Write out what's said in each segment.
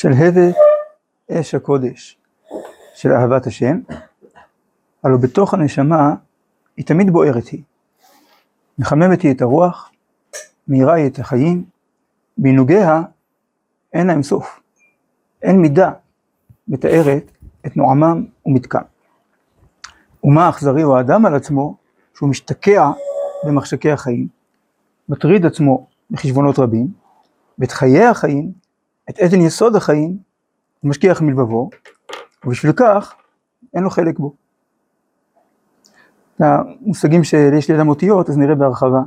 שלהבת אש הקודש של אהבת השם, הלא בתוך הנשמה היא תמיד בוערת היא. מחממת היא את הרוח, מאירה היא את החיים, בעינוגיה אין להם סוף. אין מידה מתארת את נועמם ומתקם. ומה אכזרי הוא האדם על עצמו, שהוא משתקע במחשקי החיים, מטריד עצמו בחשבונות רבים, ואת חיי החיים, את אבן יסוד החיים, הוא משכיח מלבבו, ובשביל כך אין לו חלק בו. המושגים שיש לידם אותיות, אז נראה בהרחבה.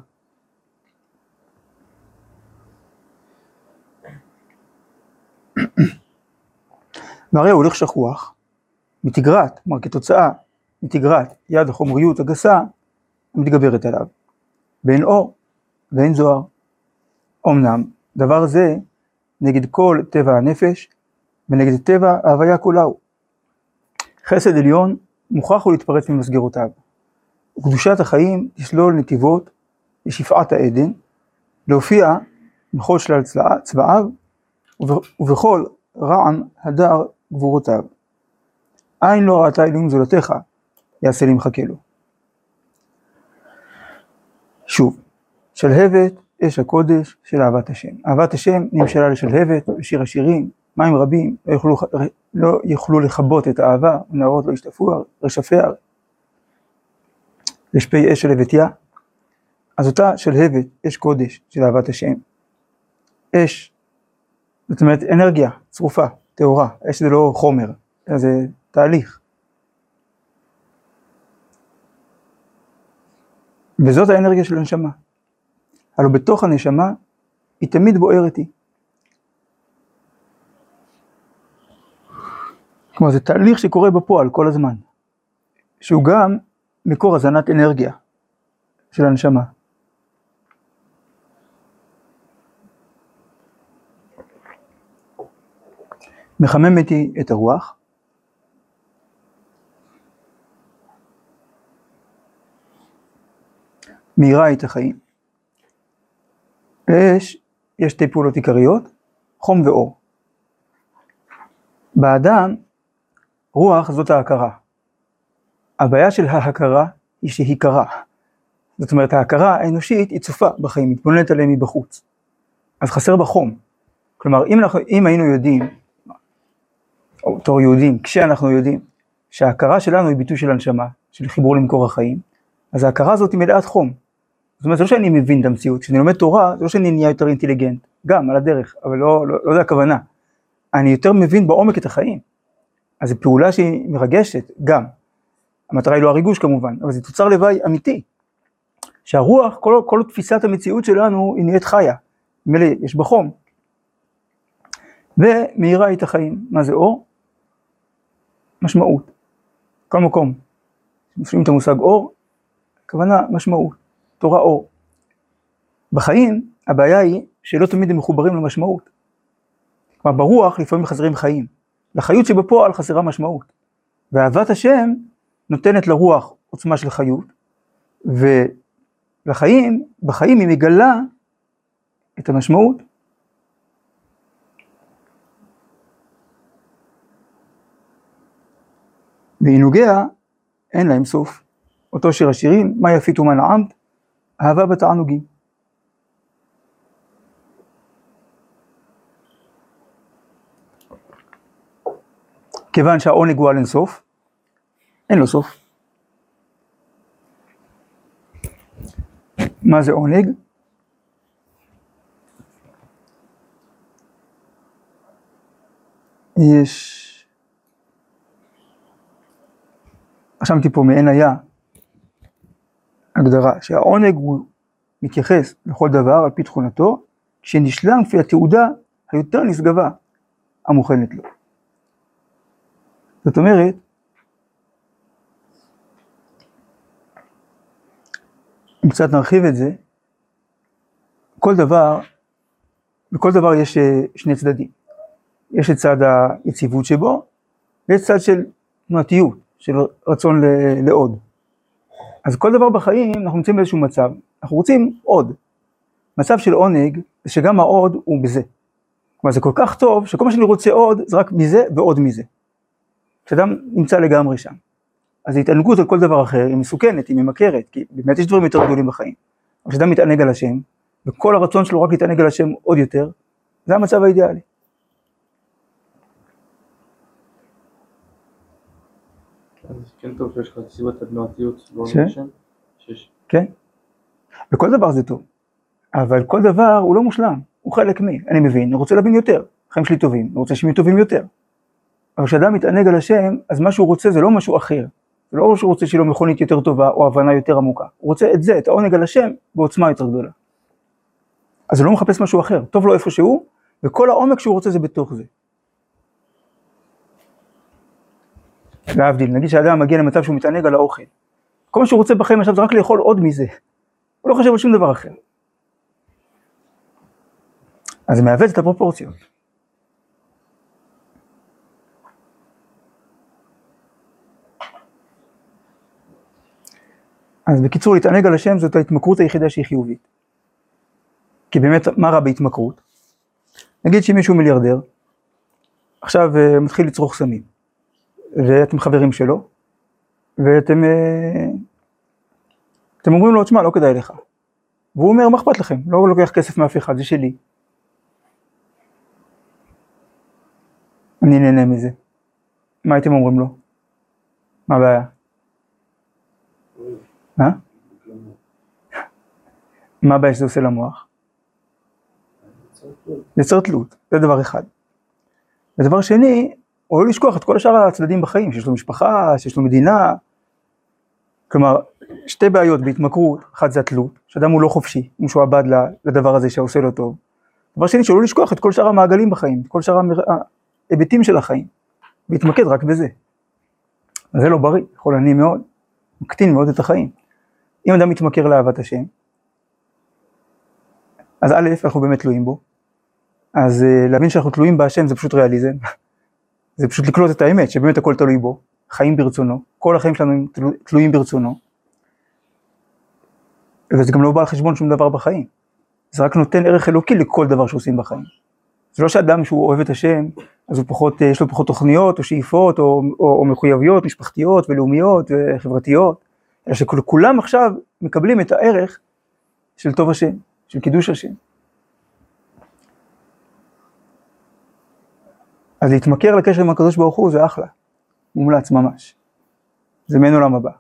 והרי הוא הולך שכוח, מתגרת, כלומר כתוצאה מתגרת יד החומריות הגסה, מתגברת עליו. ואין אור ואין זוהר. אמנם, דבר זה נגד כל טבע הנפש ונגד טבע ההוויה כולהו. חסד עליון מוכרח הוא להתפרץ ממסגרותיו. וקדושת החיים תסלול נתיבות לשפעת העדן, להופיע בכל שלל צבעיו ובכל רעם הדר גבורותיו. עין לא ראתה אלוהים זולתך, יעשה לי מחכה לו. שוב, שלהבת אש הקודש של אהבת השם. אהבת השם נמשלה לשלהבת בשיר השירים, מים רבים לא יוכלו, לא יוכלו לכבות את האהבה, נערות לא ישטפו רשפיה, רשפי אש של הביתיה. אז אותה שלהבת, אש קודש של אהבת השם. אש, זאת אומרת אנרגיה צרופה, טהורה, אש זה לא חומר, זה תהליך. וזאת האנרגיה של הנשמה. הלוא בתוך הנשמה היא תמיד בוערת היא. כלומר זה תהליך שקורה בפועל כל הזמן, שהוא גם מקור הזנת אנרגיה של הנשמה. מחממת היא את הרוח, מאירה את החיים. יש, יש שתי פעולות עיקריות, חום ואור. באדם, רוח זאת ההכרה. הבעיה של ההכרה היא שהיא קרה. זאת אומרת, ההכרה האנושית היא צופה בחיים, מתבוננת עליהם מבחוץ. אז חסר בה חום. כלומר, אם, אנחנו, אם היינו יודעים, או בתור יהודים, כשאנחנו יודעים, שההכרה שלנו היא ביטוי של הנשמה, של חיבור למקור החיים, אז ההכרה הזאת היא מלאת חום. זאת אומרת, זה לא שאני מבין את המציאות, כשאני לומד תורה, זה לא שאני נהיה יותר אינטליגנט, גם על הדרך, אבל לא, לא, לא זה הכוונה. אני יותר מבין בעומק את החיים. אז זו פעולה שהיא מרגשת, גם. המטרה היא לא הריגוש כמובן, אבל זה תוצר לוואי אמיתי. שהרוח, כל, כל תפיסת המציאות שלנו היא נהיית חיה. מילא יש בה חום. ומאירה את החיים. מה זה אור? משמעות. כל מקום. כשמפעילים את המושג אור, הכוונה משמעות. תורה אור. בחיים הבעיה היא שלא תמיד הם מחוברים למשמעות. כלומר ברוח לפעמים חסרים חיים. לחיות שבפועל חסרה משמעות. ואהבת השם נותנת לרוח עוצמה של חיות, ולחיים, בחיים היא מגלה את המשמעות. ועינוגיה אין להם סוף. אותו שיר השירים, מה יפית ומה נעמת, אהבה בתענוגים. כיוון שהעונג הוא על אינסוף, אין לו סוף. מה זה עונג? יש... רשמתי פה מעין היה הגדרה, שהעונג הוא מתייחס לכל דבר על פי תכונתו, כשנשלם כפי התעודה היותר נשגבה המוכנת לו. זאת אומרת, אם קצת נרחיב את זה, כל דבר, בכל דבר יש אה, שני צדדים. יש את צד היציבות שבו, ויש צד של תנועתיות, של רצון לעוד. אז כל דבר בחיים, אנחנו נמצאים באיזשהו מצב, אנחנו רוצים עוד. מצב של עונג, זה שגם העוד הוא בזה. כלומר זה כל כך טוב, שכל מה שאני רוצה עוד, זה רק מזה ועוד מזה. כשאדם נמצא לגמרי שם. אז התענגות על כל דבר אחר היא מסוכנת, היא ממכרת, כי באמת יש דברים יותר גדולים בחיים. אבל כשאדם מתענג על השם, וכל הרצון שלו רק להתענג על השם עוד יותר, זה המצב האידיאלי. אז כן טוב שיש לך סיבת התנועתיות, לא? נרשם, שיש. כן? וכל דבר זה טוב. אבל כל דבר הוא לא מושלם, הוא חלק מי. אני מבין, אני רוצה להבין יותר. החיים שלי טובים, אני רוצה שהם יהיו טובים יותר. אבל כשאדם מתענג על השם, אז מה שהוא רוצה זה לא משהו אחר. זה לא שהוא רוצה שיהיה לו מכונית יותר טובה או הבנה יותר עמוקה. הוא רוצה את זה, את העונג על השם, בעוצמה יותר גדולה. אז הוא לא מחפש משהו אחר, טוב לו איפה שהוא, וכל העומק שהוא רוצה זה בתוך זה. להבדיל, נגיד שאדם מגיע למצב שהוא מתענג על האוכל. כל מה שהוא רוצה בחיים עכשיו זה רק לאכול עוד מזה. הוא לא חושב על שום דבר אחר. אז זה מעוות את הפרופורציות. אז בקיצור, להתענג על השם זאת ההתמכרות היחידה שהיא חיובית. כי באמת, מה רע בהתמכרות? נגיד שמישהו מיליארדר, עכשיו אה, מתחיל לצרוך סמים, ואתם חברים שלו, ואתם אה, אתם אומרים לו, תשמע, לא כדאי לך. והוא אומר, מה אכפת לכם? לא לוקח כסף מאף אחד, זה שלי. אני נהנה מזה. מה הייתם אומרים לו? מה הבעיה? מה? מה הבעיה שזה עושה למוח? יוצר תלות, זה דבר אחד. ודבר שני, הוא לא לשכוח את כל השאר הצדדים בחיים, שיש לו משפחה, שיש לו מדינה. כלומר, שתי בעיות בהתמכרות, אחת זה התלות, שאדם הוא לא חופשי, הוא משועבד לדבר הזה שעושה לו טוב. דבר שני, שלא לשכוח את כל שאר המעגלים בחיים, את כל שאר ההיבטים של החיים, להתמקד רק בזה. זה לא בריא, חולני מאוד, מקטין מאוד את החיים. אם אדם מתמכר לאהבת השם, אז א', אנחנו באמת תלויים בו, אז uh, להבין שאנחנו תלויים בהשם זה פשוט ריאליזם, זה פשוט לקלוט את האמת, שבאמת הכל תלוי בו, חיים ברצונו, כל החיים שלנו תלויים ברצונו, וזה גם לא בא על חשבון שום דבר בחיים, זה רק נותן ערך אלוקי לכל דבר שעושים בחיים. זה לא שאדם שהוא אוהב את השם, אז הוא פחות, יש לו פחות תוכניות או שאיפות או, או, או מחויבויות משפחתיות ולאומיות וחברתיות, אלא שכולם עכשיו מקבלים את הערך של טוב השם, של קידוש השם. אז להתמכר לקשר עם הקדוש ברוך הוא זה אחלה, מומלץ ממש. זה מעין עולם הבא.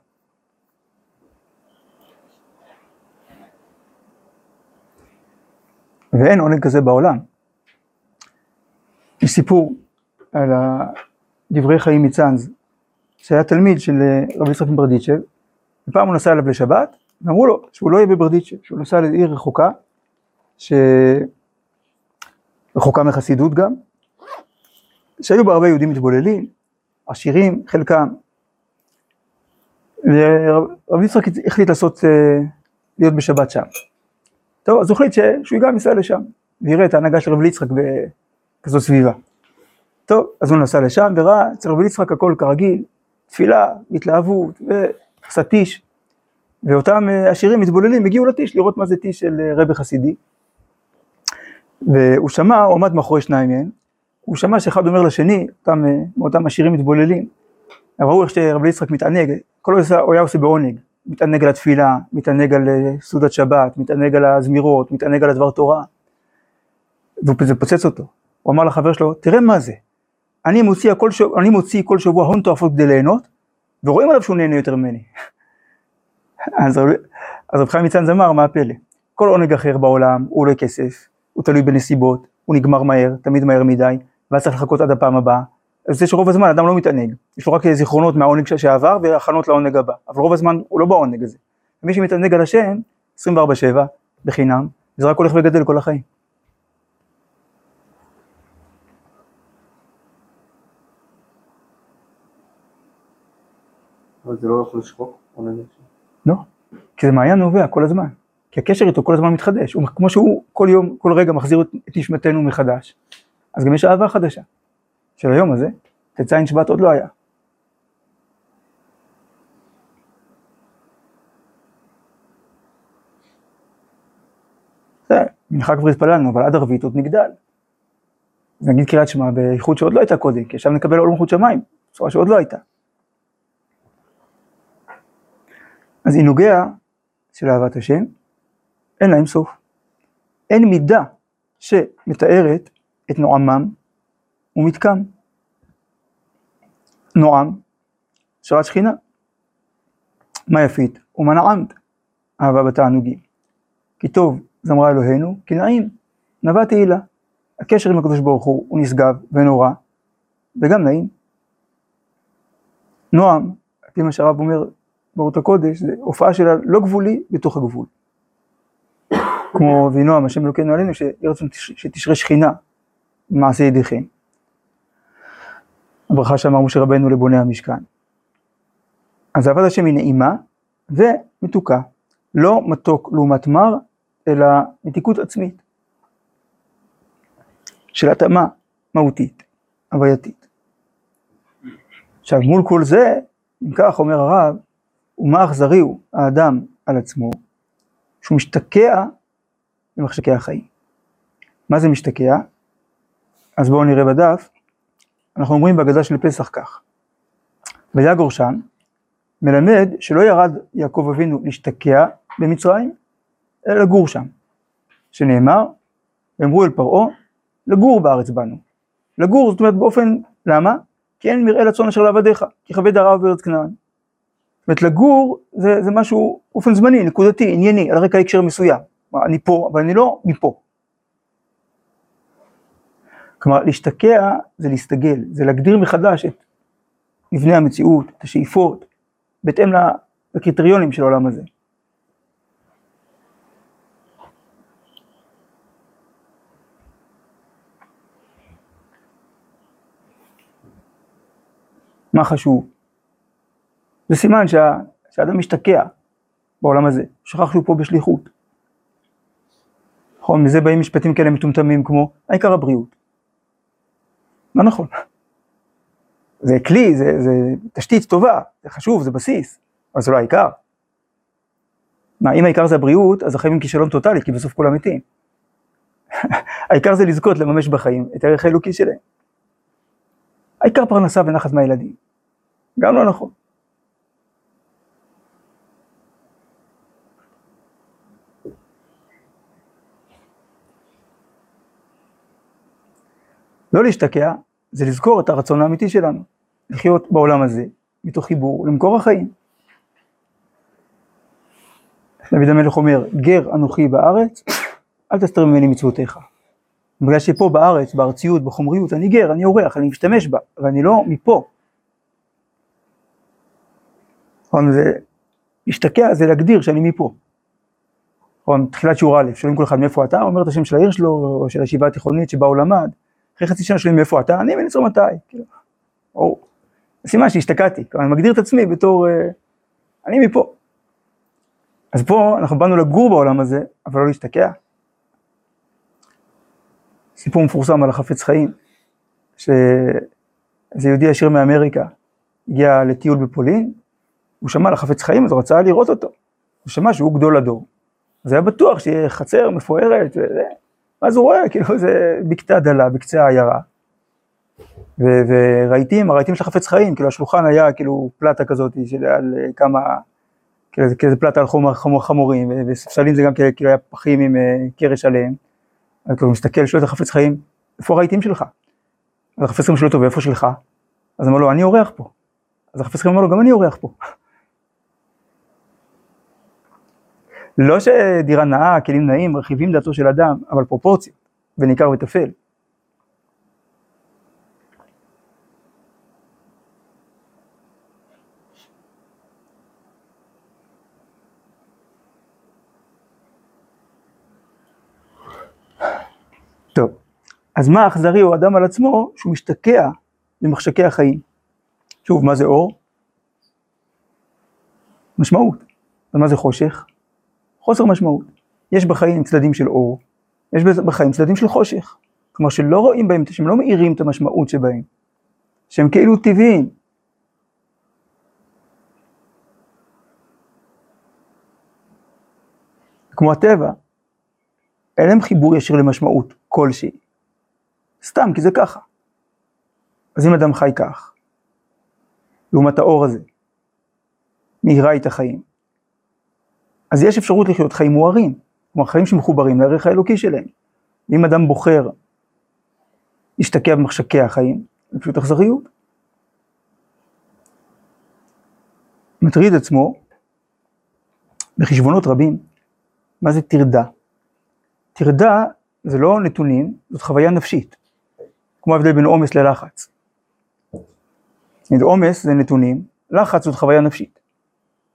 ואין עונג כזה בעולם. יש סיפור על דברי חיים מצאנז, שהיה תלמיד של רבי יצחק מברדיצ'ב, ופעם הוא נסע אליו לשבת, ואמרו לו שהוא לא יהיה בברדיצ'ב, שהוא נסע לעיר רחוקה, ש... רחוקה מחסידות גם, שהיו בה הרבה יהודים מתבוללים, עשירים, חלקם. ורבי יצחק החליט לעשות, להיות בשבת שם. טוב, אז הוא החליט שהוא גם ייסע לשם, ויראה את ההנהגה של רבי יצחק בכזאת סביבה. טוב, אז הוא נסע לשם וראה אצל רבי יצחק הכל כרגיל, תפילה, התלהבות ועשה טיש. ואותם עשירים מתבוללים הגיעו לטיש לראות מה זה טיש של רבי חסידי. והוא שמע, הוא עמד מאחורי שניים מהם, הוא שמע שאחד אומר לשני, אותם, מאותם עשירים מתבוללים, ראו איך שרבי יצחק מתענג, כל זה הוא היה עושה בעונג, מתענג על התפילה, מתענג על סעודת שבת, מתענג על הזמירות, מתענג על הדבר תורה, וזה פוצץ אותו. הוא אמר לחבר שלו, תראה מה זה, אני מוציא כל, שבוע, אני מוציא כל שבוע הון תועפות כדי ליהנות, ורואים עליו שהוא נהנה יותר ממני. אז, אז רב חיים מצאנז אמר, מה הפלא? כל עונג אחר בעולם הוא עולה כסף, הוא תלוי בנסיבות, הוא נגמר מהר, תמיד מהר מדי, ואז צריך לחכות עד הפעם הבאה. אז זה שרוב הזמן אדם לא מתענג, יש לו רק זיכרונות מהעונג שעבר והכנות לעונג הבא, אבל רוב הזמן הוא לא בעונג הזה. ומי שמתענג על השם, 24/7, בחינם, זה רק הולך וגדל כל החיים. אבל זה לא יכול לשחוק? לא, כי זה מעיין נובע כל הזמן. כי הקשר איתו כל הזמן מתחדש, הוא, כמו שהוא כל יום, כל רגע מחזיר את נשמתנו מחדש, אז גם יש אהבה חדשה. של היום הזה, ט"ז שבט עוד לא היה. זה, מנחה כבר התפללנו, אבל עד ערבית עוד נגדל. אז נגיד קריאת שמע באיכות שעוד לא הייתה קודם, כי עכשיו נקבל עול מלכות שמיים, בצורה שעוד לא הייתה. אז עינוגיה של אהבת השם, אין להם סוף. אין מידה שמתארת את נועמם ומתקם. נועם, שרת שכינה. מה יפית? ומה נעמת? אהבה בתענוגים. כי טוב זמרה אלוהינו, כי נעים, נבע תהילה. הקשר עם הקדוש ברוך הוא הוא נשגב ונורא, וגם נעים. נועם, על פי מה שהרב אומר באורות הקודש, זה הופעה שלה לא גבולי בתוך הגבול. כמו וינועם השם אלוקינו עלינו, שתשרה שכינה במעשה ידיכם. הברכה שאמר משה רבנו לבוני המשכן. אז אהבת השם היא נעימה ומתוקה, לא מתוק לעומת מר, אלא מתיקות עצמית. של התאמה מהותית, הווייתית. עכשיו מול כל זה, אם כך אומר הרב, ומה אכזרי הוא האדם על עצמו, שהוא משתקע במחשקי החיים. מה זה משתקע? אז בואו נראה בדף, אנחנו אומרים בהגדה של פסח כך, ויגור שם, מלמד שלא ירד יעקב אבינו להשתקע במצרים, אלא לגור שם, שנאמר, ואמרו אל פרעה, לגור בארץ בנו. לגור, זאת אומרת באופן, למה? כי אין מרעה לצאן אשר לעבדיך, כי כבד הרעב בארץ כנען. זאת אומרת לגור זה, זה משהו באופן זמני, נקודתי, ענייני, על רקע הקשר מסוים. אני פה, אבל אני לא מפה. כלומר, להשתקע זה להסתגל, זה להגדיר מחדש את מבנה המציאות, את השאיפות, בהתאם לקריטריונים של העולם הזה. מה חשוב? זה סימן שה, שהאדם משתקע בעולם הזה, שכח שהוא פה בשליחות. נכון, מזה באים משפטים כאלה מטומטמים כמו העיקר הבריאות. מה נכון? זה כלי, זה, זה תשתית טובה, זה חשוב, זה בסיס, אבל זה לא העיקר. מה, אם העיקר זה הבריאות, אז החיים הם כישלון טוטאלי, כי בסוף כולם מתים. העיקר זה לזכות לממש בחיים את הערך האלוקי שלהם. העיקר פרנסה ונחת מהילדים. גם לא נכון. לא להשתקע, זה לזכור את הרצון האמיתי שלנו, לחיות בעולם הזה, מתוך חיבור למקור החיים. דוד המלך אומר, גר אנוכי בארץ, אל תסתר ממני מצוותיך. בגלל שפה בארץ, בארציות, בחומריות, אני גר, אני אורח, אני משתמש בה, ואני לא מפה. נכון, זה, להשתקע זה להגדיר שאני מפה. נכון, תחילת שיעור א', שואלים כל אחד מאיפה אתה, אומר את השם של העיר שלו, או של הישיבה התיכונית שבה הוא למד, אחרי חצי שנה שואלים מאיפה אתה, אני מניצור מתי, כאילו, או, סימן שהשתקעתי, כלומר אני מגדיר את עצמי בתור, אה, אני מפה. אז פה אנחנו באנו לגור בעולם הזה, אבל לא להשתקע. סיפור מפורסם על החפץ חיים, שאיזה יהודי עשיר מאמריקה הגיע לטיול בפולין, הוא שמע על החפץ חיים, אז הוא רצה לראות אותו. הוא שמע שהוא גדול הדור. אז היה בטוח שיהיה חצר מפוארת וזה. ואז הוא רואה, כאילו זה בקתה דלה, בקצה העיירה. ורהיטים, הרהיטים של החפץ חיים, כאילו השולחן היה כאילו פלטה כזאת של על כמה, כאילו זה כזה פלטה על חומר, חמור, חמורים, וספסלים זה גם כאילו היה פחים עם אה, קרש עליהם. אז כאילו הוא מסתכל, שואל את החפץ חיים, איפה הרהיטים שלך? אז החפץ חיים שואל אותו, ואיפה שלך? אז אמר לו, אני אורח פה. אז החפץ חיים אמר לו, גם אני אורח פה. לא שדירה נאה, כלים נאים, מרחיבים דעתו של אדם, אבל פרופורציות, וניכר וטפל. טוב, אז מה אכזרי הוא אדם על עצמו שהוא משתקע במחשקי החיים. שוב, מה זה אור? משמעות. ומה זה חושך? חוסר משמעות. יש בחיים צדדים של אור, יש בחיים צדדים של חושך. כלומר שלא רואים בהם, שהם לא מאירים את המשמעות שבהם, שהם כאילו טבעיים. כמו הטבע, אין להם חיבור ישיר למשמעות כלשהי. סתם, כי זה ככה. אז אם אדם חי כך, לעומת האור הזה, מאירה את החיים, אז יש אפשרות לחיות חיים מוארים, כלומר חיים שמחוברים לערך האלוקי שלהם. ואם אדם בוחר להשתקע במחשקי החיים, זה פשוט אכזריות. מטריד עצמו בחשבונות רבים, מה זה טרדה? טרדה זה לא נתונים, זאת חוויה נפשית, כמו ההבדל בין עומס ללחץ. עומס זה נתונים, לחץ זאת חוויה נפשית.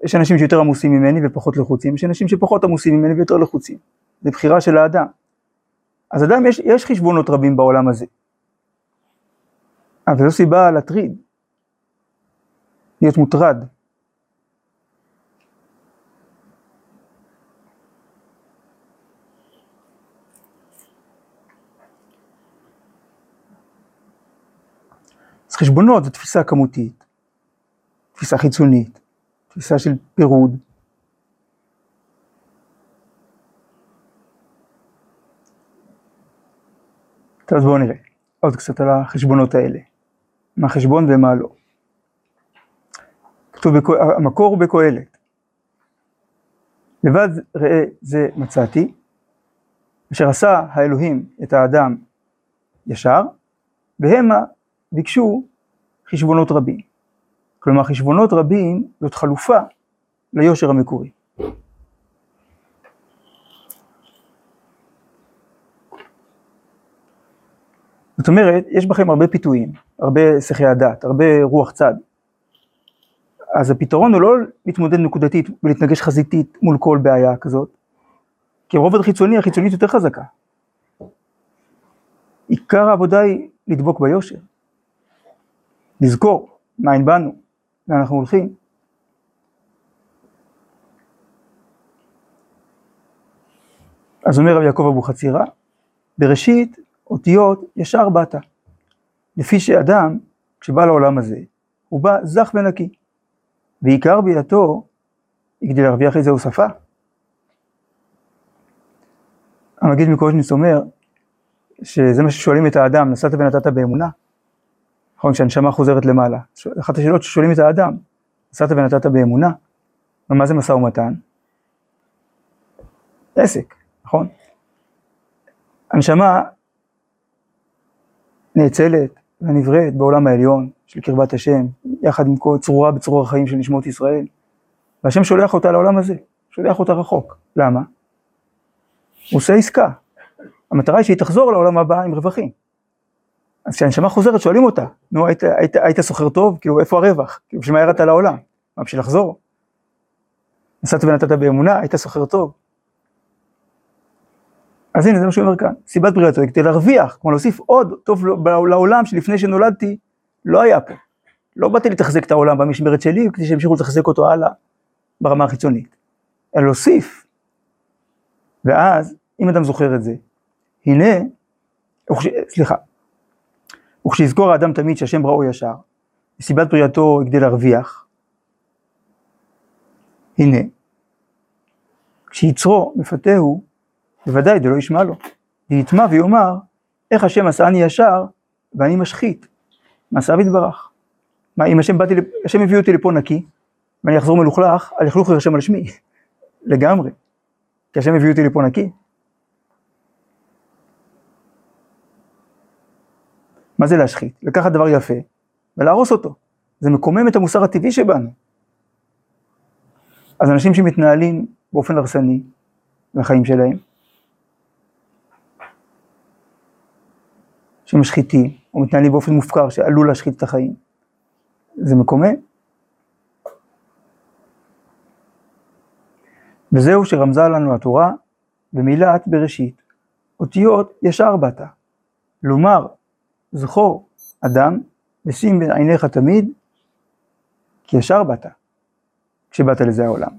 יש אנשים שיותר עמוסים ממני ופחות לחוצים, יש אנשים שפחות עמוסים ממני ויותר לחוצים. זה בחירה של האדם. אז אדם, יש, יש חשבונות רבים בעולם הזה. אבל זו סיבה להטריד, להיות מוטרד. אז חשבונות זה תפיסה כמותית, תפיסה חיצונית, תפיסה של פירוד. אז בואו נראה עוד קצת על החשבונות האלה, מה חשבון ומה לא. כתוב, בכו, המקור הוא בקהלת. לבד ראה זה מצאתי, אשר עשה האלוהים את האדם ישר, והמה ביקשו חשבונות רבים. כלומר, חשבונות רבים זאת חלופה ליושר המקורי. זאת אומרת, יש בכם הרבה פיתויים, הרבה שיחי הדת, הרבה רוח צד. אז הפתרון הוא לא להתמודד נקודתית ולהתנגש חזיתית מול כל בעיה כזאת, כי הרובד החיצוני, החיצונית יותר חזקה. עיקר העבודה היא לדבוק ביושר. לזכור מאין באנו, לאן אנחנו הולכים. אז אומר רב יעקב אבוחצירא, בראשית אותיות ישר באת. לפי שאדם, כשבא לעולם הזה, הוא בא זך ונקי. ועיקר ביאתו, היא כדי להרוויח איזה הוספה. המגיד מקושניץ אומר, שזה מה ששואלים את האדם, נסעת ונתת באמונה. נכון, כשהנשמה חוזרת למעלה. אחת השאלות ששואלים את האדם, נסעת ונתת באמונה, ומה זה משא ומתן? עסק, נכון? הנשמה נאצלת ונבראת בעולם העליון של קרבת השם, יחד עם כל צרורה בצרור החיים של נשמות ישראל, והשם שולח אותה לעולם הזה, שולח אותה רחוק. למה? הוא עושה עסקה. המטרה היא שהיא תחזור לעולם הבא עם רווחים. אז כשהנשמה חוזרת שואלים אותה, נו היית, היית, היית סוחר טוב? כאילו איפה הרווח? כאילו בשביל מה ירדת לעולם? מה בשביל לחזור? נסעת ונתת באמונה, היית סוחר טוב. אז הנה זה מה שהוא אומר כאן, סיבת בריאתו היא כדי להרוויח, כמו להוסיף עוד טוב לעולם שלפני שנולדתי לא היה פה. לא באתי לתחזק את העולם במשמרת שלי כדי שימשיכו לתחזק אותו הלאה ברמה החיצונית, אלא להוסיף. ואז, אם אדם זוכר את זה, הנה, סליחה, וכשיזכור האדם תמיד שהשם בראו ישר, וסיבת בריאתו כדי להרוויח, הנה, כשיצרו מפתהו, בוודאי זה לא ישמע לו. ויטמע ויאמר, איך השם עשני ישר ואני משחית, מעשיו יתברך. מה, אם השם, באתי, השם הביא אותי לפה נקי, ואני אחזור מלוכלך, הלכלוך יירשם על שמי, לגמרי. כי השם הביא אותי לפה נקי. מה זה להשחית? לקחת דבר יפה ולהרוס אותו. זה מקומם את המוסר הטבעי שבנו. אז אנשים שמתנהלים באופן הרסני לחיים שלהם, שמשחיתים, או מתנהלים באופן מופקר שעלול להשחית את החיים, זה מקומם. וזהו שרמזה לנו התורה במילת בראשית, אותיות ישר באת. לומר, זכור אדם, ושים בין עיניך תמיד, כי ישר באת, כשבאת לזה העולם.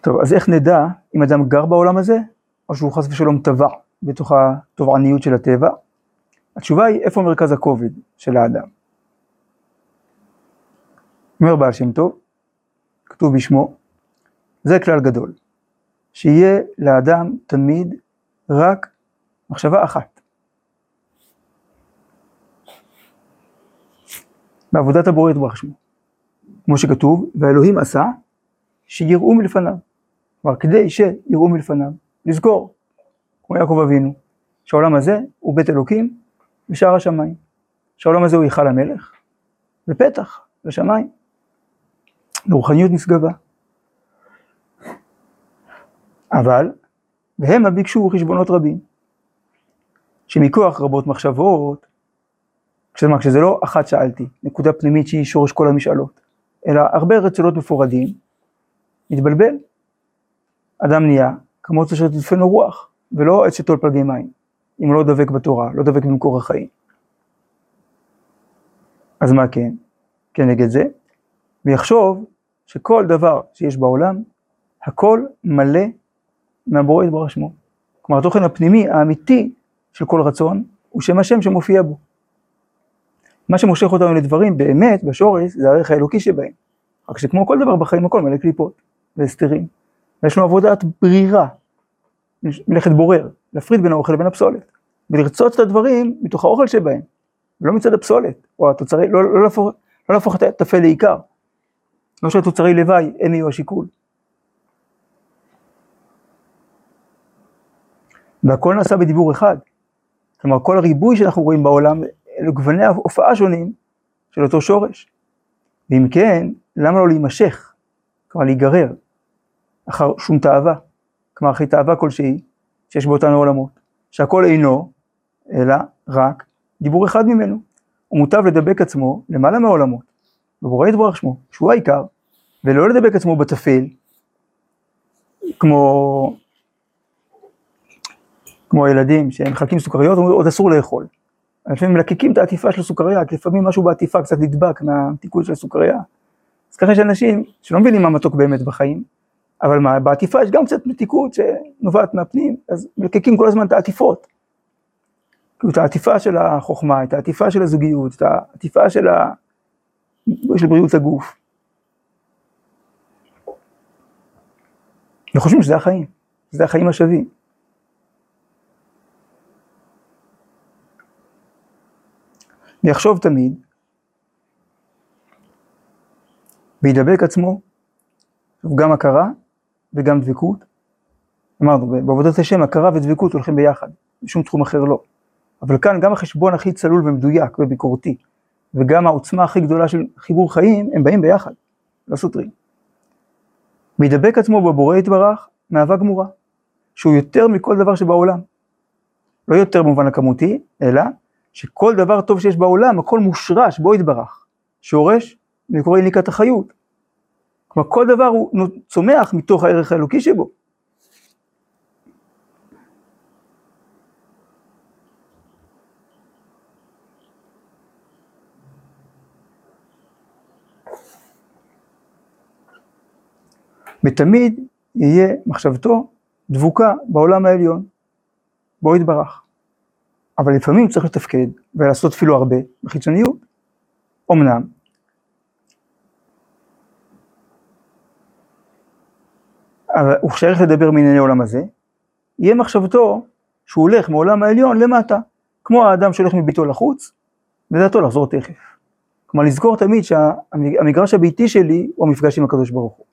טוב, אז איך נדע אם אדם גר בעולם הזה, או שהוא חס ושלום טבע בתוך התובעניות של הטבע? התשובה היא, איפה מרכז הכובד של האדם? אומר בעל שם טוב, כתוב בשמו, זה כלל גדול. שיהיה לאדם תמיד רק מחשבה אחת. בעבודת הבורא יתברך שמו. כמו שכתוב, והאלוהים עשה שיראו מלפניו. כלומר, כדי שיראו מלפניו, לזכור, כמו יעקב אבינו, שהעולם הזה הוא בית אלוקים ושער השמיים. שהעולם הזה הוא היכל המלך, ופתח לשמיים, לרוחניות נשגבה. אבל, והמה ביקשו חשבונות רבים, שמכוח רבות מחשבות, כשמה, כשזה לא אחת שאלתי, נקודה פנימית שהיא שורש כל המשאלות, אלא הרבה רצונות מפורדים, מתבלבל. אדם נהיה כמו אשר תדפנו רוח, ולא עץ שתול פלגי מים, אם הוא לא דבק בתורה, לא דבק במקור החיים. אז מה כן? כנגד זה? ויחשוב שכל דבר שיש בעולם, הכל מלא מהבורא יתברך שמו. כלומר, התוכן הפנימי, האמיתי של כל רצון, הוא שם השם שמופיע בו. מה שמושך אותנו לדברים, באמת, בשורש, זה הערך האלוקי שבהם. רק שכמו כל דבר בחיים, הכל מלא קליפות והסתרים. ויש לנו עבודת ברירה, מלאכת בורר, להפריד בין האוכל לבין הפסולת, ולרצות את הדברים מתוך האוכל שבהם, ולא מצד הפסולת, או התוצרי, לא, לא, להפוך, לא להפוך את הטפל לעיקר. לא שהתוצרי לוואי הם יהיו השיקול. והכל נעשה בדיבור אחד. כלומר, כל הריבוי שאנחנו רואים בעולם, אלו גווני ההופעה שונים של אותו שורש. ואם כן, למה לא להימשך? כלומר, להיגרר אחר שום תאווה. כלומר, אחרי תאווה כלשהי שיש באותנו עולמות, שהכל אינו, אלא רק דיבור אחד ממנו. ומוטב לדבק עצמו למעלה מהעולמות, ובורא יתברך שמו, שהוא העיקר, ולא לדבק עצמו בטפל, כמו כמו הילדים שמחלקים סוכריות, עוד אסור לאכול. לפעמים מלקקים את העטיפה של הסוכריה, כי לפעמים משהו בעטיפה קצת נדבק מהתיקון של הסוכריה. אז ככה יש אנשים שלא מבינים מה מתוק באמת בחיים, אבל מה, בעטיפה יש גם קצת מתיקות שנובעת מהפנים, אז מלקקים כל הזמן את העטיפות. כאילו את העטיפה של החוכמה, את העטיפה של הזוגיות, את העטיפה של, ה... של בריאות הגוף. וחושבים שזה החיים, שזה החיים השווים. ויחשוב תמיד, וידבק עצמו, גם הכרה וגם דבקות. אמרנו, בעבודת השם הכרה ודבקות הולכים ביחד, בשום תחום אחר לא. אבל כאן גם החשבון הכי צלול ומדויק וביקורתי, וגם העוצמה הכי גדולה של חיבור חיים, הם באים ביחד, לא סותרים. וידבק עצמו בבורא יתברך, מאהבה גמורה, שהוא יותר מכל דבר שבעולם. לא יותר במובן הכמותי, אלא שכל דבר טוב שיש בעולם, הכל מושרש, בו יתברך. שורש, אני קורא איניקת החיות. כלומר, כל דבר הוא צומח מתוך הערך האלוקי שבו. ותמיד יהיה מחשבתו דבוקה בעולם העליון, בו יתברך. אבל לפעמים צריך לתפקד ולעשות אפילו הרבה בחיצוניות. אמנם, אבל הוא שייך לדבר מענייני עולם הזה, יהיה מחשבתו שהוא הולך מעולם העליון למטה, כמו האדם שהולך מביתו לחוץ, ודעתו לחזור תכף. כלומר, לזכור תמיד שהמגרש הביתי שלי הוא המפגש עם הקדוש ברוך הוא.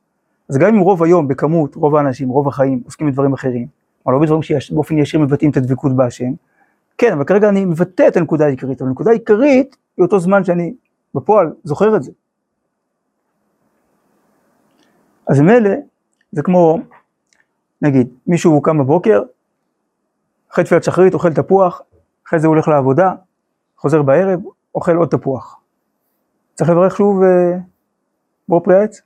אז גם אם רוב היום, בכמות, רוב האנשים, רוב החיים, עוסקים בדברים אחרים, אבל לא בדברים שבאופן ישיר מבטאים את הדבקות בהשם, כן, אבל כרגע אני מבטא את הנקודה העיקרית, אבל הנקודה העיקרית היא אותו זמן שאני בפועל זוכר את זה. אז מילא, זה כמו, נגיד, מישהו קם בבוקר, אחרי תפילת שחרית אוכל תפוח, אחרי זה הוא הולך לעבודה, חוזר בערב, אוכל עוד תפוח. צריך לברך שוב אה, בור פרי העץ?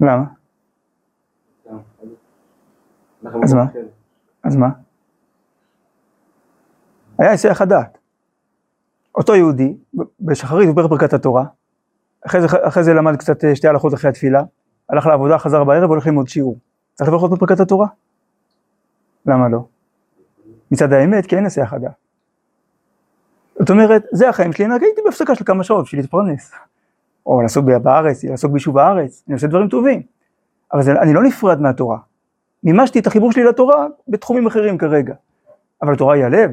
למה? אז מה? אז מה? היה היסח הדעת. אותו יהודי, בשחרית הוא ברך ברכת התורה, אחרי זה, אחרי זה למד קצת אה, שתי הלכות אחרי התפילה, הלך לעבודה, חזר בערב, הולך ללמוד שיעור. צריך לברך עוד ברכת התורה? למה לא? מצד האמת, כי אין היסח הדעת. זאת אומרת, זה החיים שלי, רק הייתי בהפסקה של כמה שעות בשביל להתפרנס. או לעסוק בארץ, לעסוק ביישוב הארץ, אני עושה דברים טובים. אבל זה, אני לא נפרד מהתורה. מימשתי את החיבור שלי לתורה בתחומים אחרים כרגע. אבל התורה היא הלב.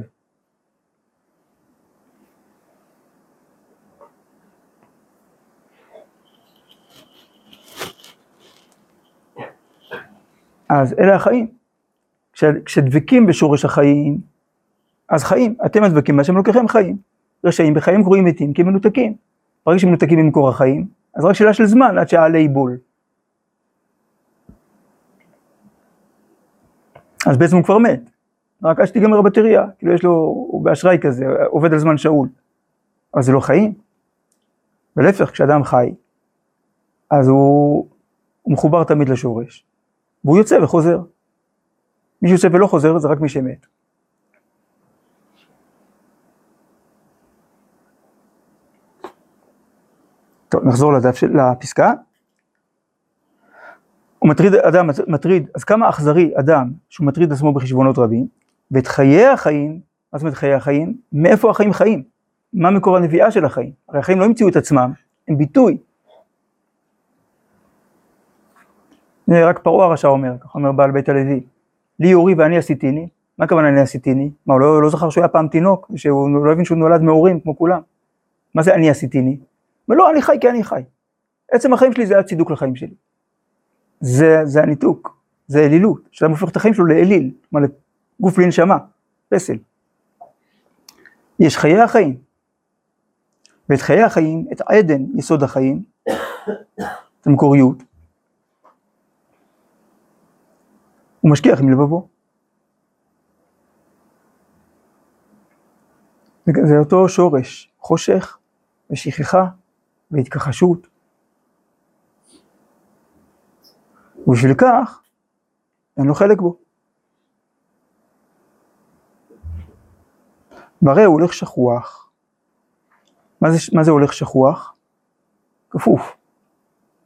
אז אלה החיים. כש, כשדבקים בשורש החיים, אז חיים. אתם הדבקים בהשם אלוקיכם חיים. רשעים בחיים קרויים מתים כי הם מנותקים. ברגע שהם מנותקים ממקור החיים, אז רק שאלה של זמן עד שהעלה ייבול. אז בעצם הוא כבר מת. רק עד שתיגמר הבטריה, כאילו יש לו, הוא באשראי כזה, עובד על זמן שאול. אבל זה לא חיים. ולהפך, כשאדם חי, אז הוא, הוא מחובר תמיד לשורש. והוא יוצא וחוזר. מי שיוצא ולא חוזר זה רק מי שמת. טוב, נחזור לדף של, לפסקה. הוא מטריד אדם, מטריד, אז כמה אכזרי אדם שהוא מטריד עצמו בחשבונות רבים, ואת חיי החיים, מה זאת אומרת חיי החיים? מאיפה החיים חיים? מה מקור הנביאה של החיים? הרי החיים לא המציאו את עצמם, הם ביטוי. רק פרעה הרשע אומר, ככה אומר בעל בית הלוי, לי יורי ואני עשיתיני, מה הכוונה אני עשיתיני? מה הוא לא, לא זכר שהוא היה פעם תינוק, שהוא לא הבין שהוא נולד מהורים כמו כולם. מה זה אני עשיתיני? ולא, אני חי כי אני חי. עצם החיים שלי זה הצידוק לחיים שלי. זה, זה הניתוק, זה אלילות, שאדם הופך את החיים שלו לאליל, כלומר לגוף בלי נשמה, פסל. יש חיי החיים, ואת חיי החיים, את עדן יסוד החיים, את המקוריות, הוא משכיח מלבבו. זה אותו שורש, חושך ושכחה והתכחשות. ובשביל כך, אין לו חלק בו. והרי הוא הולך שכוח. מה זה, מה זה הולך שכוח? כפוף.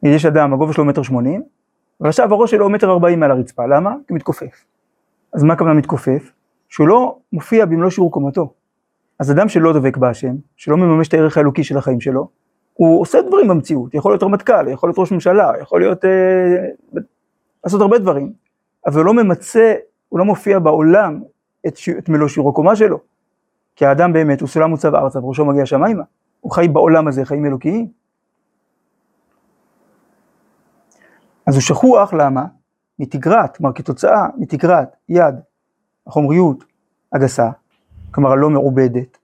יש אדם, הגובה שלו מטר שמונים, ועכשיו הראש שלו מטר ארבעים מעל הרצפה, למה? כי הוא מתכופף. אז מה הכוונה מתכופף? שהוא לא מופיע במלוא שיעור קומתו. אז אדם שלא דבק בהשם, שלא מממש את הערך האלוקי של החיים שלו, הוא עושה דברים במציאות, יכול להיות רמטכ"ל, יכול להיות ראש ממשלה, יכול להיות, אה, לעשות הרבה דברים, אבל הוא לא ממצה, הוא לא מופיע בעולם את, ש... את מלוא שיעור הקומה שלו. כי האדם באמת הוא סולם מוצב ארצה וראשו מגיע שמיימה, הוא חי בעולם הזה חיים אלוקיים. אז הוא שכוח, למה? מתגרת, כלומר כתוצאה מתגרת יד, החומריות הגסה, כלומר הלא מעובדת,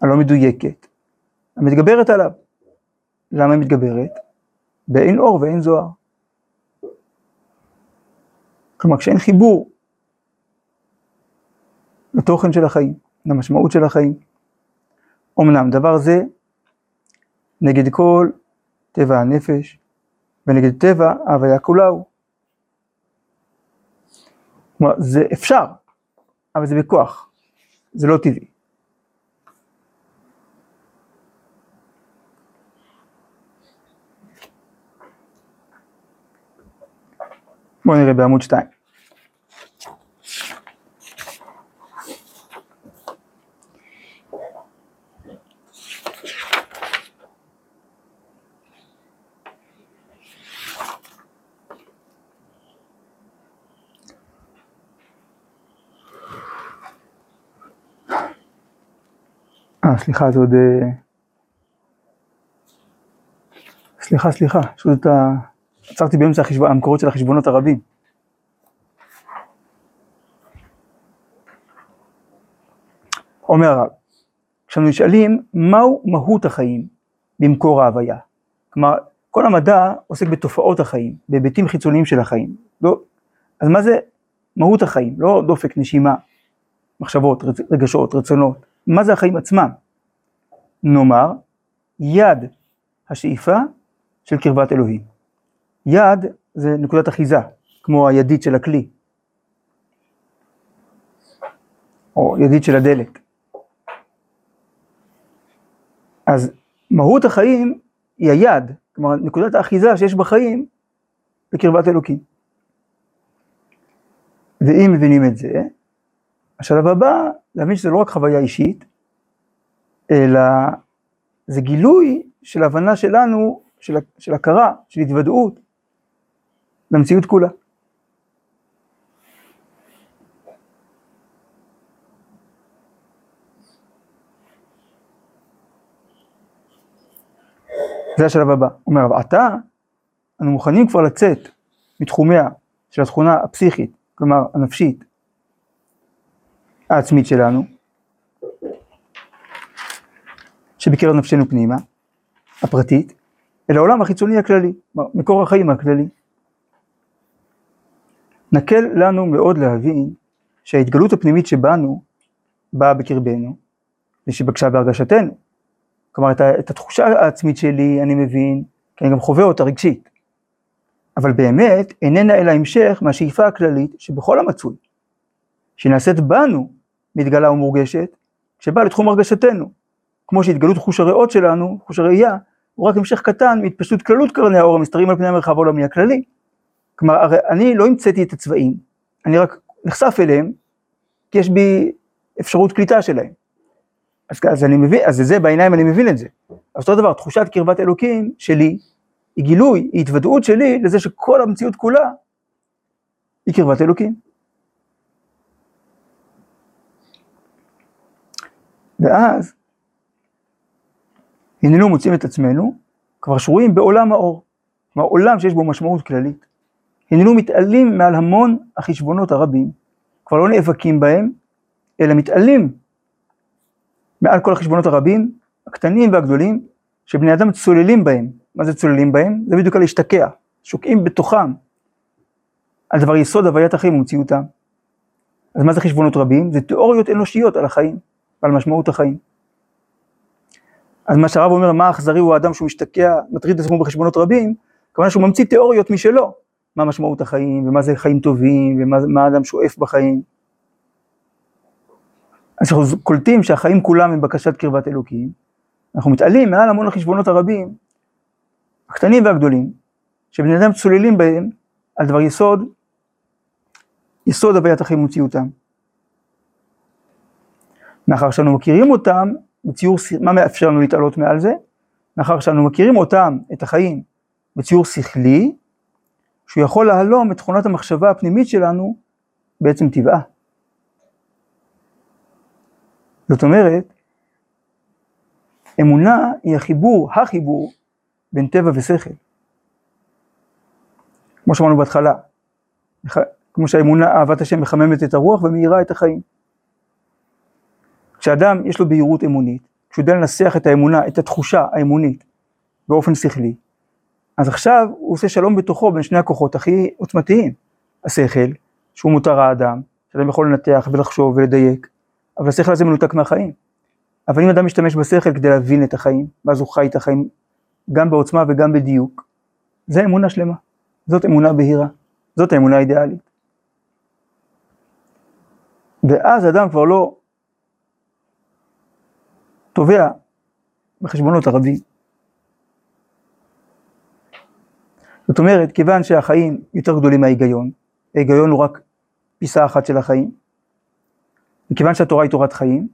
הלא מדויקת, המתגברת עליו. למה היא מתגברת? באין אור ואין זוהר. כלומר, כשאין חיבור לתוכן של החיים, למשמעות של החיים. אמנם דבר זה נגד כל טבע הנפש ונגד טבע ההוויה כולה הוא. כלומר, זה אפשר, אבל זה בכוח, זה לא טבעי. בואו נראה בעמוד 2. אה, סליחה, זה עוד... אה, סליחה, סליחה, פשוט אתה... עצרתי באמצע החשבון, המקורות של החשבונות הרבים. אומר הרב, כשאנו נשאלים מהו מהות החיים במקור ההוויה, כלומר כל המדע עוסק בתופעות החיים, בהיבטים חיצוניים של החיים, לא, אז מה זה מהות החיים? לא דופק, נשימה, מחשבות, רגשות, רצונות, מה זה החיים עצמם? נאמר, יד השאיפה של קרבת אלוהים. יד זה נקודת אחיזה, כמו הידית של הכלי, או ידית של הדלק. אז מהות החיים היא היד, כלומר נקודת האחיזה שיש בחיים בקרבת אלוקים. ואם מבינים את זה, השלב הבא, להבין שזה לא רק חוויה אישית, אלא זה גילוי של הבנה שלנו של, של הכרה, של התוודעות למציאות כולה. זה השלב הבא. הוא אומר, אבל עתה אנו מוכנים כבר לצאת מתחומיה של התכונה הפסיכית, כלומר הנפשית, העצמית שלנו, שבקרב נפשנו פנימה, הפרטית, אל העולם החיצוני הכללי, מקור החיים הכללי. נקל לנו מאוד להבין שההתגלות הפנימית שבנו באה בקרבנו ושבקשה בהרגשתנו. כלומר, את, את התחושה העצמית שלי אני מבין, כי אני גם חווה אותה רגשית. אבל באמת איננה אלא המשך מהשאיפה הכללית שבכל המצוי, שנעשית בנו מתגלה ומורגשת, שבאה לתחום הרגשתנו. כמו שהתגלות חוש הריאות שלנו, חוש הראייה, הוא רק המשך קטן מהתפשטות כללות קרני האור המסתרים על פני המרחב העולמי הכללי. כלומר, הרי אני לא המצאתי את הצבעים, אני רק נחשף אליהם, כי יש בי אפשרות קליטה שלהם. אז, אז אני מבין, אז זה בעיניים אני מבין את זה. אז אותו דבר, תחושת קרבת אלוקים שלי, היא גילוי, היא התוודעות שלי לזה שכל המציאות כולה היא קרבת אלוקים. ואז הננו מוצאים את עצמנו כבר שרויים בעולם האור, כלומר עולם שיש בו משמעות כללית. הננו מתעלים מעל המון החשבונות הרבים, כבר לא נאבקים בהם, אלא מתעלים מעל כל החשבונות הרבים, הקטנים והגדולים, שבני אדם צוללים בהם. מה זה צוללים בהם? זה בדיוק על להשתקע, שוקעים בתוכם, על דבר יסוד הוויית החיים ומציאותם. אז מה זה חשבונות רבים? זה תיאוריות אנושיות על החיים ועל משמעות החיים. אז מה שהרב אומר, מה אכזרי הוא האדם שהוא משתקע, מטריד את עצמו בחשבונות רבים, כמובן שהוא ממציא תיאוריות משלו, מה משמעות החיים, ומה זה חיים טובים, ומה האדם שואף בחיים. אז אנחנו קולטים שהחיים כולם הם בקשת קרבת אלוקים, אנחנו מתעלים מעל המון החשבונות הרבים, הקטנים והגדולים, שבני אדם צוללים בהם על דבר יסוד, יסוד הוויית החיים ומציאותם. מאחר שאנו מכירים אותם, בציור, מה מאפשר לנו להתעלות מעל זה? מאחר שאנו מכירים אותם, את החיים, בציור שכלי, שהוא יכול להלום את תכונת המחשבה הפנימית שלנו בעצם טבעה. זאת אומרת, אמונה היא החיבור, החיבור, בין טבע ושכל. כמו שאמרנו בהתחלה, כמו שהאמונה, אהבת השם מחממת את הרוח ומאירה את החיים. כשאדם יש לו בהירות אמונית, כשהוא יודע לנסח את האמונה, את התחושה האמונית באופן שכלי, אז עכשיו הוא עושה שלום בתוכו בין שני הכוחות הכי עוצמתיים, השכל, שהוא מותר האדם, שאדם יכול לנתח ולחשוב ולדייק, אבל השכל הזה מנותק מהחיים. אבל אם אדם משתמש בשכל כדי להבין את החיים, ואז הוא חי את החיים גם בעוצמה וגם בדיוק, זה אמונה שלמה, זאת אמונה בהירה, זאת האמונה האידיאלית. ואז אדם כבר לא תובע בחשבונות הרבים. זאת אומרת, כיוון שהחיים יותר גדולים מההיגיון, ההיגיון הוא רק פיסה אחת של החיים, מכיוון שהתורה היא תורת חיים,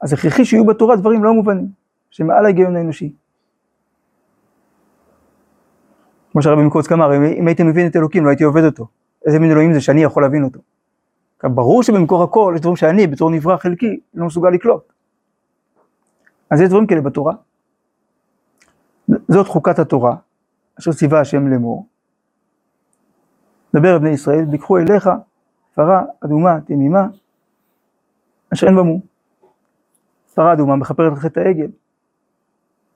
אז הכרחי שיהיו בתורה דברים לא מובנים, שמעל ההיגיון האנושי. כמו שהרבי מקוצק אמר, אם הייתי מבין את אלוקים לא הייתי עובד אותו. איזה מין אלוהים זה שאני יכול להבין אותו. ברור שבמקור הכל יש דברים שאני בתור נברא חלקי לא מסוגל לקלוט. אז יש דברים כאלה בתורה. זאת חוקת התורה, אשר ציווה השם לאמור. דבר בני ישראל, ויקחו אליך פרה אדומה תמימה, אשר אין במו. פרה אדומה מכפרת על חטא העגל.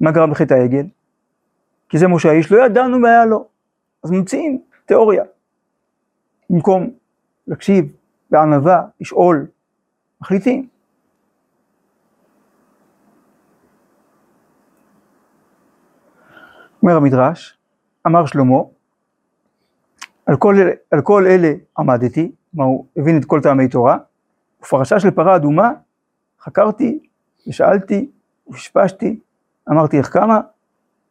מה גרם לחטא העגל? כי זה משה האיש, לא ידענו מה היה לו. אז ממציאים תיאוריה. במקום להקשיב בענווה, לשאול, מחליטים. אומר המדרש, אמר שלמה, על כל, על כל אלה עמדתי, כלומר הוא הבין את כל טעמי תורה, ופרשה של פרה אדומה, חקרתי ושאלתי ופשפשתי, אמרתי איך קמה,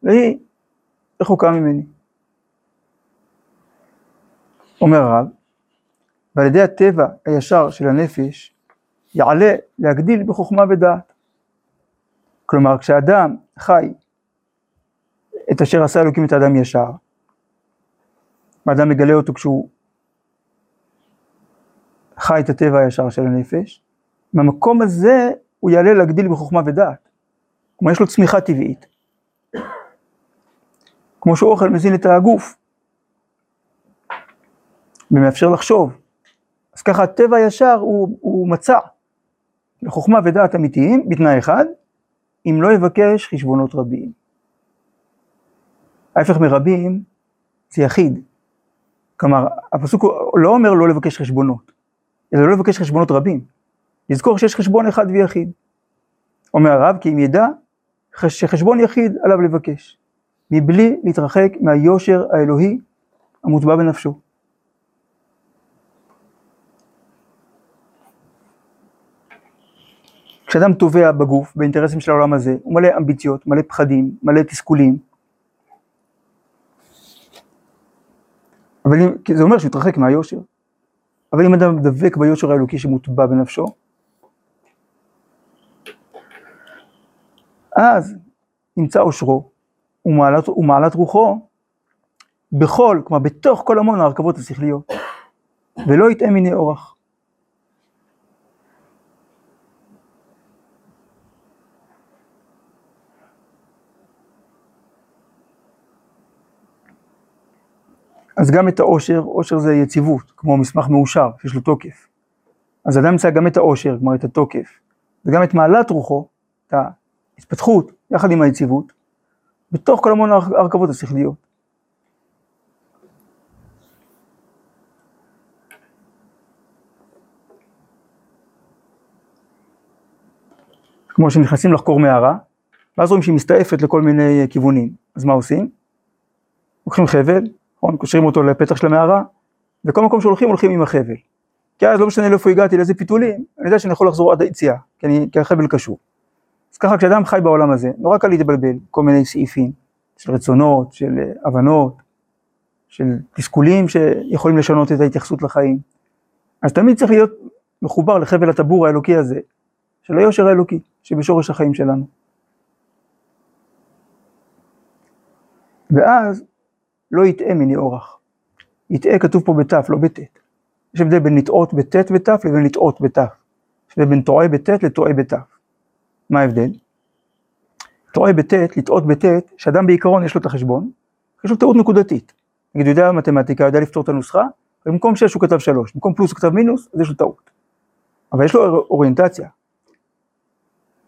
והיא רחוקה ממני. אומר הרב, ועל ידי הטבע הישר של הנפש, יעלה להגדיל בחוכמה ודעת. כלומר, כשאדם חי את אשר עשה אלוקים את האדם ישר. האדם מגלה אותו כשהוא חי את הטבע הישר של הנפש. מהמקום הזה הוא יעלה להגדיל בחוכמה ודעת. כלומר יש לו צמיחה טבעית. כמו שאוכל מזין את הגוף. ומאפשר לחשוב. אז ככה הטבע הישר הוא, הוא מצע לחוכמה ודעת אמיתיים בתנאי אחד, אם לא יבקש חשבונות רבים. ההפך מרבים זה יחיד. כלומר, הפסוק לא אומר לא לבקש חשבונות, אלא לא לבקש חשבונות רבים. לזכור שיש חשבון אחד ויחיד. אומר הרב, כי אם ידע שחשבון יחיד עליו לבקש, מבלי להתרחק מהיושר האלוהי המוטבע בנפשו. כשאדם טובע בגוף, באינטרסים של העולם הזה, הוא מלא אמביציות, מלא פחדים, מלא תסכולים. אבל אם, זה אומר שהוא יתרחק מהיושר. אבל אם אדם דבק ביושר האלוקי שמוטבע בנפשו, אז ימצא אושרו ומעלת, ומעלת רוחו בכל, כלומר בתוך כל המון ההרכבות השכליות, ולא יטעה מיני אורח. אז גם את העושר, עושר זה יציבות, כמו מסמך מאושר, שיש לו תוקף. אז אדם ימצא גם את העושר, כלומר את התוקף, וגם את מעלת רוחו, את ההתפתחות, יחד עם היציבות, בתוך כל המון ההרכבות השכליות. כמו שנכנסים לחקור מערה, ואז רואים שהיא מסתעפת לכל מיני כיוונים. אז מה עושים? לוקחים חבל, נכון? קושרים אותו לפתח של המערה, וכל מקום שהולכים, הולכים עם החבל. כי אז לא משנה לאיפה הגעתי, לאיזה פיתולים, אני יודע שאני יכול לחזור עד היציאה, כי, כי החבל קשור. אז ככה כשאדם חי בעולם הזה, נורא קל להתבלבל, כל מיני סעיפים של רצונות, של הבנות, של תסכולים שיכולים לשנות את ההתייחסות לחיים. אז תמיד צריך להיות מחובר לחבל הטבור האלוקי הזה, של היושר האלוקי, שבשורש החיים שלנו. ואז לא יטעה מני אורח. יטעה כתוב פה בתף, לא בטית. יש הבדל בין לטעות בטית בתף לבין לטעות בתף. יש הבדל בין טועה בטית לטועה בתף. מה ההבדל? טועה בטית, לטעות בטית, שאדם בעיקרון יש לו את החשבון, יש לו טעות נקודתית. נגיד, הוא יודע מתמטיקה, יודע לפתור את הנוסחה, במקום 6 הוא כתב 3, במקום פלוס הוא כתב מינוס, אז יש לו טעות. אבל יש לו אוריינטציה,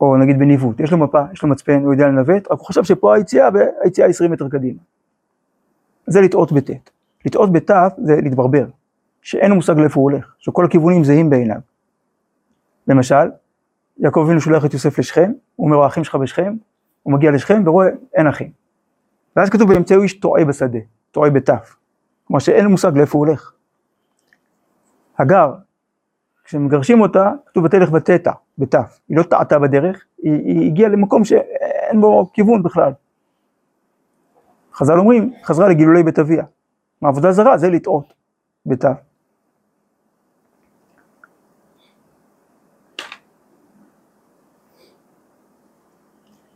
או נגיד בניווט, יש לו מפה, יש לו מצפן, הוא יודע לנווט, רק הוא חשב שפה היציאה, והיציאה 20 מטר קדימה. זה לטעות בטית. לטעות בתף זה להתברבר, שאין לו מושג לאיפה הוא הולך, שכל הכיוונים זהים בעיניו. למשל, יעקב אבינו שולח את יוסף לשכם, הוא אומר, האחים שלך בשכם, הוא מגיע לשכם ורואה, אין אחים. ואז כתוב באמצעו איש טועה בשדה, טועה בתף. כלומר שאין לו מושג לאיפה הוא הולך. הגר, כשמגרשים אותה, כתוב ותלך ותטע, בתף. היא לא טעתה בדרך, היא, היא הגיעה למקום שאין בו כיוון בכלל. חז"ל אומרים, חזרה לגילולי בית אביה. מעבודה זרה זה לטעות בתו.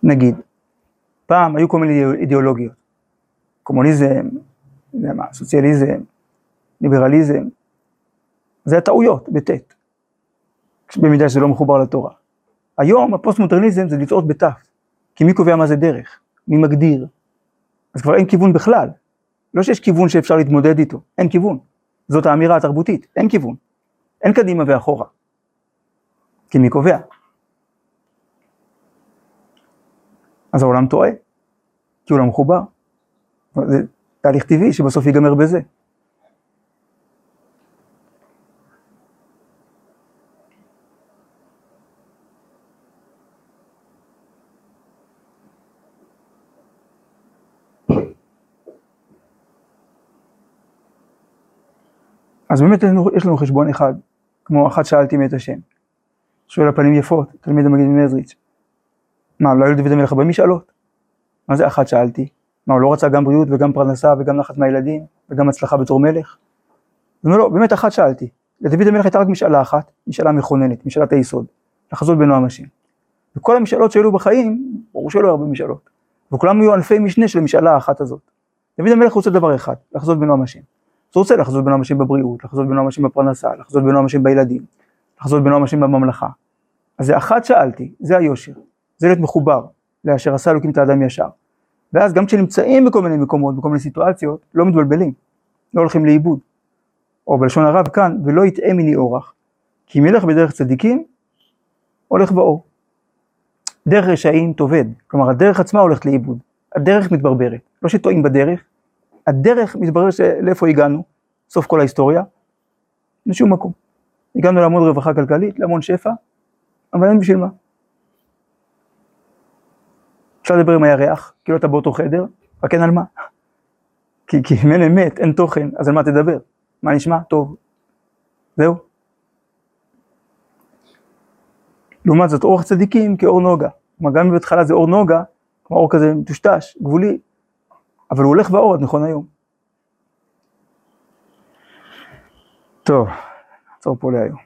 נגיד, פעם היו כל מיני אידיאולוגיות, קומוניזם, מה, סוציאליזם, ליברליזם, זה הטעויות, בטית, במידה שזה לא מחובר לתורה. היום הפוסט מודרניזם זה לטעות בתף, כי מי קובע מה זה דרך? מי מגדיר? אז כבר אין כיוון בכלל. לא שיש כיוון שאפשר להתמודד איתו, אין כיוון. זאת האמירה התרבותית, אין כיוון. אין קדימה ואחורה. כי מי קובע? אז העולם טועה, כי הוא לא מחובר. זה תהליך טבעי שבסוף ייגמר בזה. אז באמת יש לנו חשבון אחד, כמו אחת שאלתי מאת השם. שואל הפנים יפות, תלמיד המגיד ממזריץ'. מה, לא היו לדוד המלך הרבה משאלות? מה זה אחת שאלתי? מה, הוא לא רצה גם בריאות וגם פרנסה וגם נחת מהילדים וגם הצלחה בתור מלך? הוא אומר לא, באמת אחת שאלתי. לדוד המלך הייתה רק משאלה אחת, משאלה מכוננת, משאלת היסוד, לחזות בנועם השם. וכל המשאלות שהיו בחיים, ברור שלא הרבה משאלות. וכולם יהיו אלפי משנה של המשאלה האחת הזאת. דוד המלך רוצה דבר אחד, לחזות בנועם השם. אז הוא רוצה לחזות בנועם השם בבריאות, לחזות בנועם השם בפרנסה, לחזות בנועם השם בילדים, לחזות בנועם השם בממלכה. אז זה אחת שאלתי, זה היושר, זה להיות מחובר, לאשר עשה אלוקים את האדם ישר. ואז גם כשנמצאים בכל מיני מקומות, בכל מיני סיטואציות, לא מתבלבלים, לא הולכים לאיבוד. או בלשון הרב כאן, ולא יטעה מני אורח, כי אם ילך בדרך צדיקים, הולך באור. דרך רשעים תאבד, כלומר הדרך עצמה הולכת לאיבוד, הדרך מתברברת, לא שטועים בדרך, הדרך מתברר לאיפה הגענו, סוף כל ההיסטוריה, לשום מקום. הגענו להמון רווחה כלכלית, להמון שפע, אבל אין בשביל מה. אפשר לדבר עם הירח, כאילו אתה באותו חדר, רק אין על מה. כי, כי אם אין אמת, אין תוכן, אז על מה תדבר? מה נשמע? טוב. זהו. לעומת זאת, אורח צדיקים כאור נוגה. כלומר, גם בהתחלה זה אור נוגה, כמו אור כזה מטושטש, גבולי, אבל הוא הולך באור עד נכון היום. טוב, נעצור פה להיום.